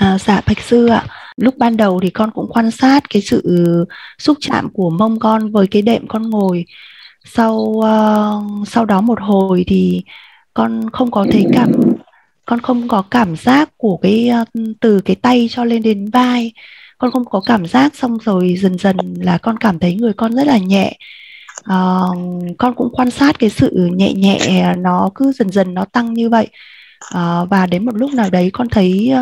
À, dạ Bạch Sư ạ, lúc ban đầu thì con cũng quan sát cái sự ừ, xúc chạm của mông con với cái đệm con ngồi. Sau uh, sau đó một hồi thì con không có thấy cảm con không có cảm giác của cái ờ, từ cái tay cho lên đến vai. Con không có cảm giác xong rồi dần dần là con cảm thấy người con rất là nhẹ. Ờ, con cũng quan sát cái sự nhẹ nhẹ nó cứ dần dần nó tăng như vậy Ờ, và đến một lúc nào đấy con thấy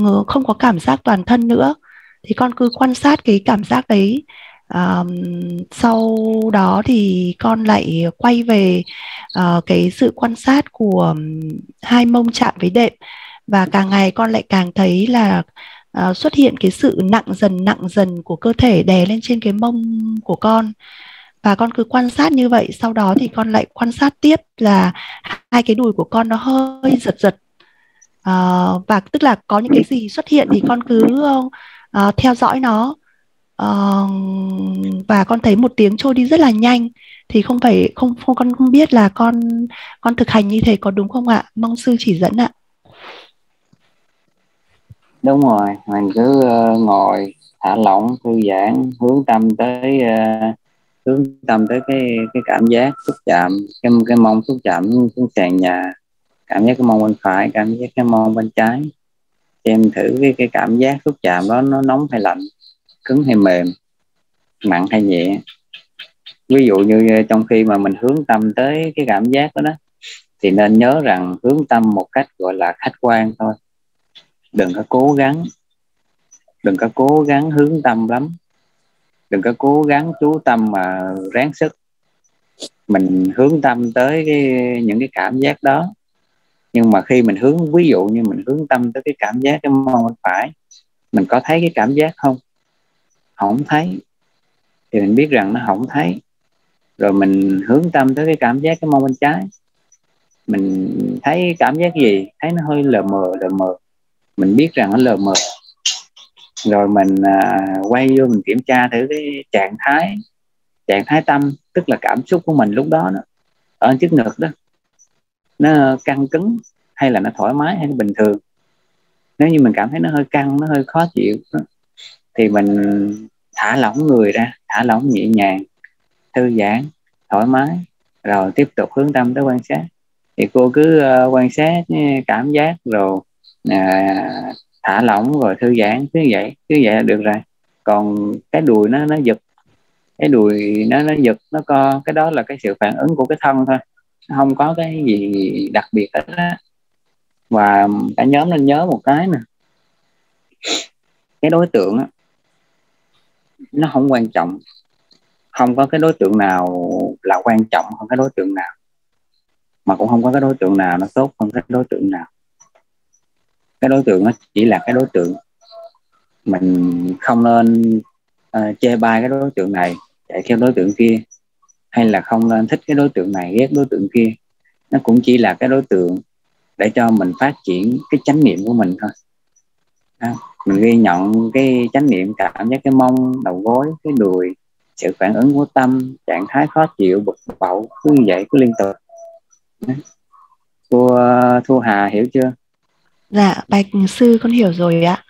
uh, không có cảm giác toàn thân nữa thì con cứ quan sát cái cảm giác đấy. Ờm, sau đó thì con lại quay về uh, cái sự quan sát của hai mông chạm với đệm. Và càng ngày con lại càng thấy là ờ, xuất hiện cái sự nặng dần nặng dần của cơ thể đè lên trên cái mông của con và con cứ quan sát như vậy sau đó thì con lại quan sát tiếp là hai cái đùi của con nó hơi giật giật. À, và tức là có những cái gì xuất hiện thì con cứ uh, theo dõi nó. Uh, và con thấy một tiếng trôi đi rất là nhanh. Thì không phải không, không con không biết là con con thực hành như thế có đúng không ạ? Mong sư chỉ dẫn ạ. Đúng rồi mình cứ uh, ngồi thả lỏng thư giãn hướng tâm tới uh, hướng tâm tới cái cái cảm giác xúc chạm cái cái mông xúc chạm xuống sàn nhà cảm giác cái mông bên phải cảm giác cái mông bên trái. Em thử cái cái cảm giác xúc chạm đó nó nóng hay lạnh cứng hay mềm nặng hay nhẹ. Ví dụ như ờ, trong khi mà mình hướng tâm tới cái cảm giác đó, đó thì nên nhớ rằng hướng tâm một cách gọi là khách quan thôi. Đừng có cố gắng đừng có cố gắng hướng tâm lắm đừng có cố gắng chú tâm mà ráng sức. Mình hướng tâm tới cái, những cái cảm giác đó. Nhưng mà khi mình hướng ví dụ như mình hướng tâm tới cái cảm giác cái mông bên phải mình có thấy cái cảm giác không? Không thấy. Thì mình biết rằng nó không thấy. Rồi mình hướng tâm tới cái cảm giác cái mông bên trái. Mình thấy cảm giác gì? Thấy nó hơi lờ mờ lờ mờ. Mình biết rằng nó lờ mờ rồi mình uh, quay vô mình kiểm tra thử cái trạng thái trạng thái tâm tức là cảm xúc của mình lúc đó, đó ở trước ngực đó. Nó căng cứng hay là nó thoải mái hay nó bình thường. Nếu như mình cảm thấy nó hơi căng nó hơi khó chịu đó, thì mình thả lỏng người ra thả lỏng nhẹ nhàng thư giãn thoải mái rồi tiếp tục hướng tâm tới quan sát. Thì cô cứ uh, quan sát ờ, cảm giác rồi uh, thả lỏng rồi thư giãn, cứ vậy cứ vậy là được rồi. Còn cái đùi nó nó giật, cái đùi nó nó giật, nó co, cái đó là cái sự phản ứng của cái thân thôi. Không có cái gì đặc biệt hết á. Và cả nhóm nên nhớ một cái nè. Cái đối tượng á, nó không quan trọng. Không có cái đối tượng nào là quan trọng hơn cái đối tượng nào. Mà cũng không có cái đối tượng nào nó tốt hơn cái đối tượng nào cái đối tượng nó chỉ là cái đối tượng mình không nên uh, chê bai cái đối tượng này chạy theo đối tượng kia hay là không nên thích cái đối tượng này ghét đối tượng kia. Nó cũng chỉ là cái đối tượng để cho mình phát triển cái chánh niệm của mình thôi. À, mình ghi nhận cái chánh niệm cảm giác cái mông đầu gối cái đùi sự phản ứng của tâm trạng thái khó chịu bực bội cứ như vậy cứ liên tục. À. cô Thu Hà hiểu chưa? Dạ bạch sư con hiểu rồi ạ.